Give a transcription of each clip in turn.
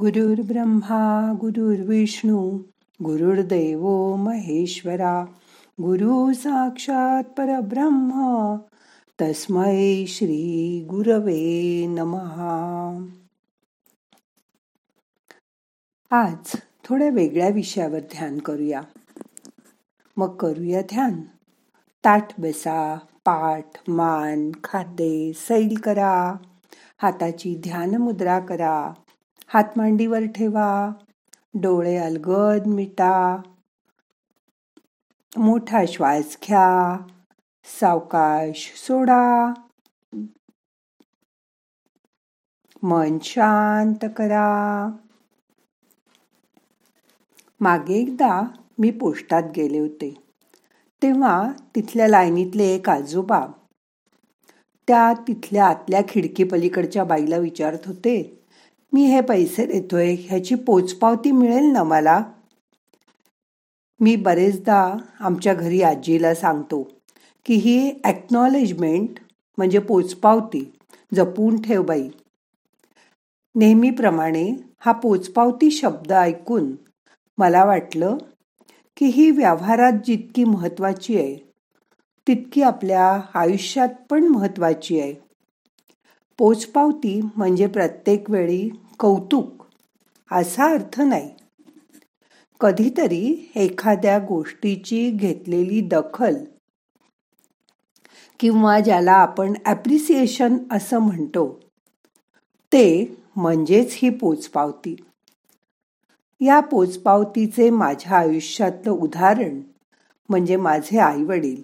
ब्रह्मा गुरुर्विष्णू गुरुर्देव महेश्वरा गुरु साक्षात परब्रह्म तस्मै श्री गुरवे नमहा आज थोड्या वेगळ्या विषयावर ध्यान करूया. मग करूया ध्यान. ताठ बसा पाठ मान खाते सैल करा. हाताची ध्यान मुद्रा करा. हातमांडीवर ठेवा. डोळे अलगद मिटा. मोठा श्वास घ्या. सावकाश सोडा. मन शांत करा. मागे एकदा मी पोस्टात गेले होते. तेव्हा तिथल्या लाईनीतले एक आजोबा. त्या तिथल्या आतल्या खिडकी पलीकडच्या बाईला विचारत होते मी हे पैसे देतोय ह्याची पोचपावती मिळेल ना मला? मी बरेचदा आमच्या घरी आजीला सांगतो की ही ॲक्नॉलेजमेंट म्हणजे पोचपावती जपून ठेव बाई. नेहमीप्रमाणे हा पोचपावती शब्द ऐकून मला वाटलं की ही व्यवहारात जितकी महत्त्वाची आहे तितकी आपल्या आयुष्यात पण महत्त्वाची आहे. पोचपावती म्हणजे प्रत्येक वेळी कौतुक असा अर्थ नाही. कधीतरी एखाद्या गोष्टीची घेतलेली दखल किंवा ज्याला आपण ॲप्रिसिएशन असं म्हणतो ते म्हणजेच ही पोचपावती. या पोचपावतीचे माझ्या आयुष्यातलं उदाहरण म्हणजे माझे आई वडील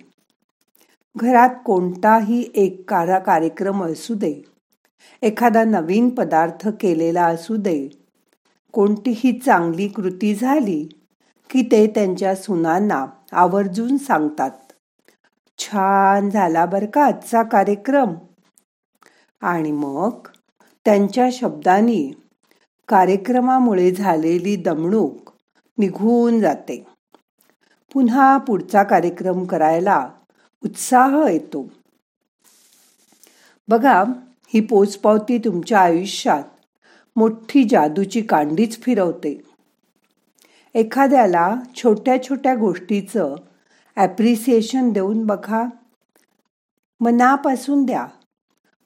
घरात कोणताही एक कारा कार्यक्रम असू दे एखादा नवीन पदार्थ केलेला असू दे. कोणतीही चांगली कृती झाली की ते त्यांच्या सुनांना आवर्जून सांगतात. छान झाला बर का आजचा कार्यक्रम? आणि मग त्यांच्या शब्दांनी कार्यक्रमामुळे झालेली दमणूक निघून जाते. पुन्हा पुढचा कार्यक्रम करायला उत्साह येतो. बघा ही पोचपावती तुमच्या आयुष्यात मोठी जादूची कांडीच फिरवते. एखाद्याला छोट्या छोट्या गोष्टीचं ॲप्रिसिएशन देऊन बघा. मनापासून द्या.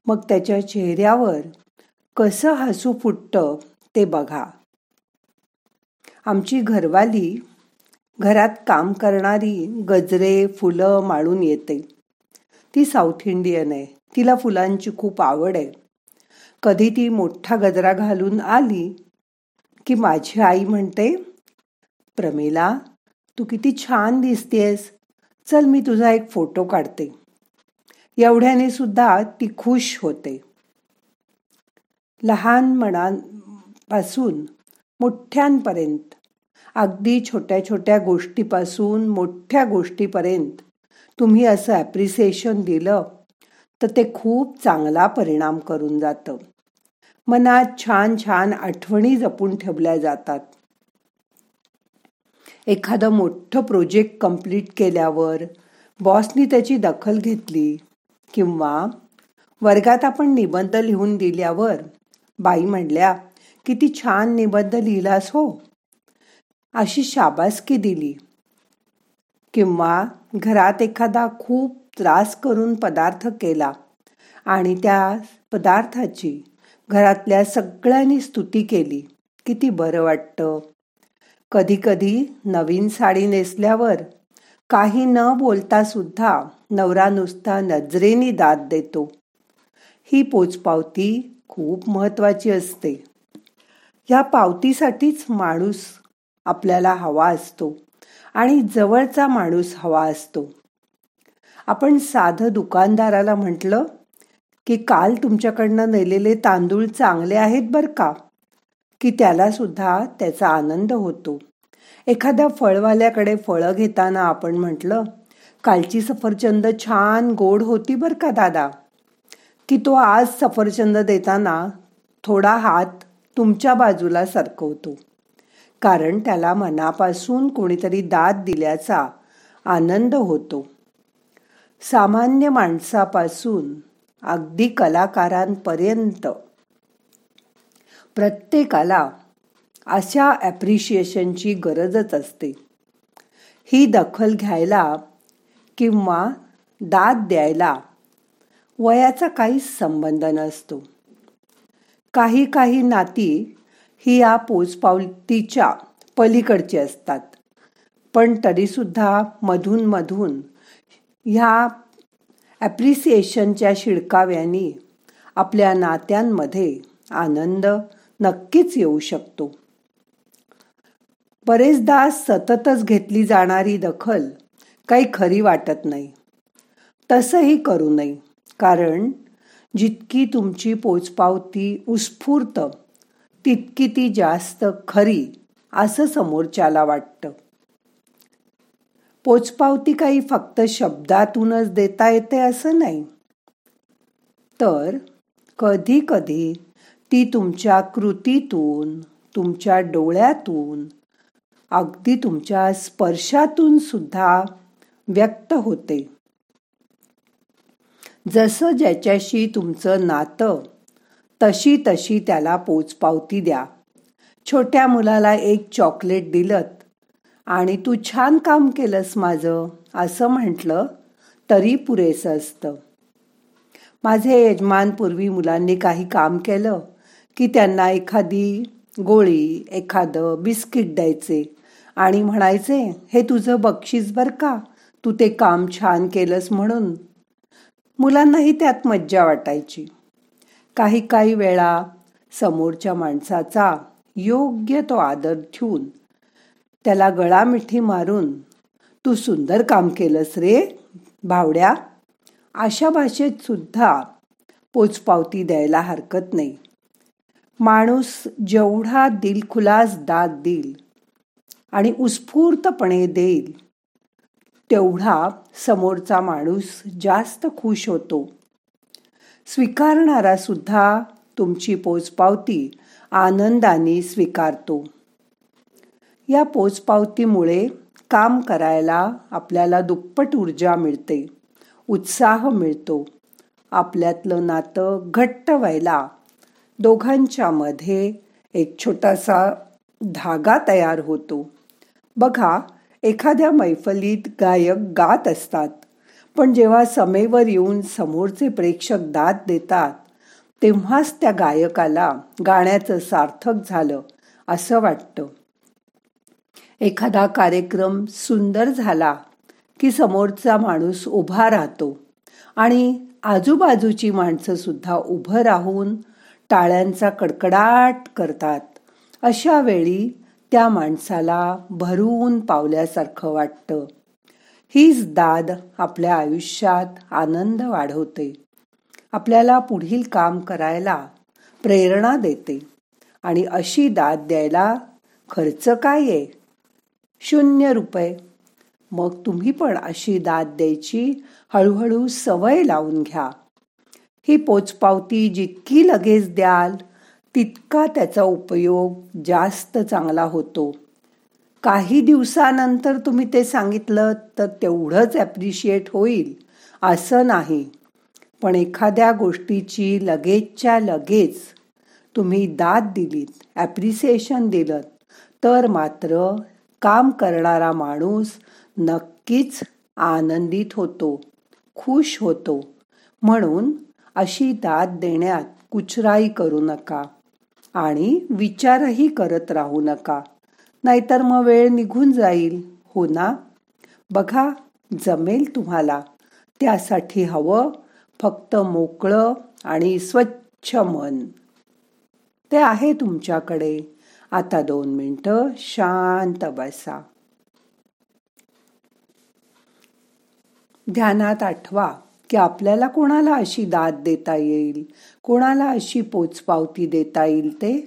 मग त्याच्या चेहऱ्यावर कसं हसू फुटतं ते बघा. आमची घरवाली घरात काम करणारी गजरे फुलं माळून येते. ती साऊथ इंडियन आहे. तिला फुलांची खूप आवड आहे. कधी ती मोठा गजरा घालून आली की माझी आई म्हणते प्रमिला तू किती छान दिसतेस चल मी तुझा एक फोटो काढते. एवढ्याने सुद्धा ती खुश होते. लहान मनापासून मोठ्यांपर्यंत अगदी छोट्या छोट्या गोष्टीपासून मोठ्या गोष्टीपर्यंत तुम्ही असं ॲप्रिसिएशन दिलं तर ते खूप चांगला परिणाम करून जातं. मनात छान छान आठवणी जपून ठेवल्या जातात. एखादं मोठं प्रोजेक्ट कंप्लीट केल्यावर बॉसनी त्याची दखल घेतली किंवा वर्गात आपण निबंध लिहून दिल्यावर बाई म्हणल्या किती छान निबंध लिहिलास हो. अशी शाबासकी दिली. किंवा घरात एखादा खूप त्रास करून पदार्थ केला. आणि त्या पदार्थाची घरातल्या सगळ्यांनी स्तुती केली. किती बरं वाटतं. कधीकधी नवीन साडी नेसल्यावर काही न बोलता सुद्धा नवरा नुसता नजरेनी दाद देतो. ही पोचपावती खूप महत्वाची असते. ह्या पावतीसाठीच माणूस आपल्याला हवा असतो आणि जवळचा माणूस हवा असतो. आपण साधं दुकानदाराला म्हटलं की काल तुमच्याकडनं नेलेले तांदूळ चांगले आहेत बर का? की त्यालासुद्धा त्याचा आनंद होतो. एखाद्या फळवाल्याकडे फळं घेताना आपण म्हटलं कालची सफरचंद छान गोड होती बर का दादा? की तो आज सफरचंद देताना थोडा हात तुमच्या बाजूला सरकवतो. कारण त्याला मनापासून कोणीतरी दाद दिल्याचा आनंद होतो. सामान्य माणसापासून अगदी कलाकारांपर्यंत. प्रत्येकाला अशा ॲप्रिशिएशनची गरजच असते. ही दखल घ्यायला किंवा दाद द्यायला वयाचा काहीच संबंध नसतो. काही काही नाती ही या पोचपावतीच्या पलीकडची असतात. पण तरीसुद्धा मधून मधून ह्या ॲप्रिसिएशनच्या शिडकाव्याने आपल्या नात्यांमध्ये आनंद नक्कीच येऊ शकतो. बरेचदा सततच घेतली जाणारी दखल काही खरी वाटत नाही. तसंही करू नये कारण जितकी तुमची पोचपावती उत्स्फूर्त तितकी ती जास्त खरी असं समोरच्याला वाटतं. पोचपावती काही फक्त शब्दातूनच देता येते असं नाही. तर कधी कधी ती तुमच्या कृतीतून तुमच्या डोळ्यातून अगदी तुमच्या स्पर्शातून सुद्धा व्यक्त होते. जसं ज्याच्याशी तुमचं नातं तशी तशी त्याला पोचपावती द्या. छोट्या मुलाला एक चॉकलेट दिलं आणि तू छान काम केलंस माझं असं म्हटलं तरी पुरेसं असतं. माझे यजमान पूर्वी मुलांनी काही काम केलं की त्यांना एखादी गोळी एखादं बिस्किट द्यायचे. आणि म्हणायचे हे तुझं बक्षीस बर का? तू ते काम छान केलंस म्हणून. मुलांनाही त्यात मज्जा वाटायची. काही काही वेळा समोरच्या माणसाचा योग्य तो आदर ठेवून त्याला गळा मिठी मारून तू सुंदर काम केलंस रे भावड्या अशा भाषेत सुद्धा पोचपावती द्यायला हरकत नाही. माणूस जेवढा दिलखुलास दाद देईल आणि उत्स्फूर्तपणे देईल तेवढा समोरचा माणूस जास्त खुश होतो. स्वीकारणारा सुद्धा तुमची पोचपावती आनंदाने स्वीकारतो. या पोचपावतीमुळे काम करायला आपल्याला दुप्पट ऊर्जा मिळते उत्साह मिळतो. आपल्यातलं नातं घट्ट व्हायला दोघांच्या मध्ये एक छोटासा धागा तयार होतो. बघा एखाद्या मैफलीत गायक गात असतात पण जेव्हा समेवर येऊन समोरचे प्रेक्षक दाद देतात तेव्हाच त्या गायकाला गाण्याचं सार्थक झालं असं वाटतं. एखादा कार्यक्रम सुंदर झाला की समोरचा माणूस उभा राहतो आणि आजूबाजूची माणसं सुद्धा उभं राहून टाळ्यांचा कडकडाट करतात. अशा वेळी त्या माणसाला भरून पावल्यासारखं वाटतं. हीच दाद आपल्या आयुष्यात आनंद वाढवते. आपल्याला पुढील काम करायला प्रेरणा देते आणि अशी दाद द्यायला खर्च काय आहे? शून्य रुपये. मग तुम्ही पण अशी दाद द्यायची हळूहळू सवय लावून घ्या. ही पोचपावती जितकी लगेच द्याल तितका त्याचा उपयोग जास्त चांगला होतो. काही दिवसानंतर तुम्ही ते सांगितलं तर तेवढंच ॲप्रिशिएट होईल असं नाही. पण एखाद्या गोष्टीची लगेचच्या लगेच तुम्ही दाद दिलीत ॲप्रिसिएशन दिलं तर मात्र काम करणारा माणूस नक्कीच आनंदित होतो खुश होतो. म्हणून अशी दाद देण्यात कुचराई करू नका आणि विचारही करत राहू नका. नाहीतर मग वेळ निघून जाईल हो ना? बघा जमेल तुम्हाला. त्यासाठी हवं फक्त मोकळं आणि स्वच्छ मन. ते आहे तुमच्याकडे. आता दोन मिनटं शांत बसा. ध्यानात आठवा की आपल्याला कोणाला अशी दाद देता येईल? कोणाला अशी पोचपावती देता येईल ते?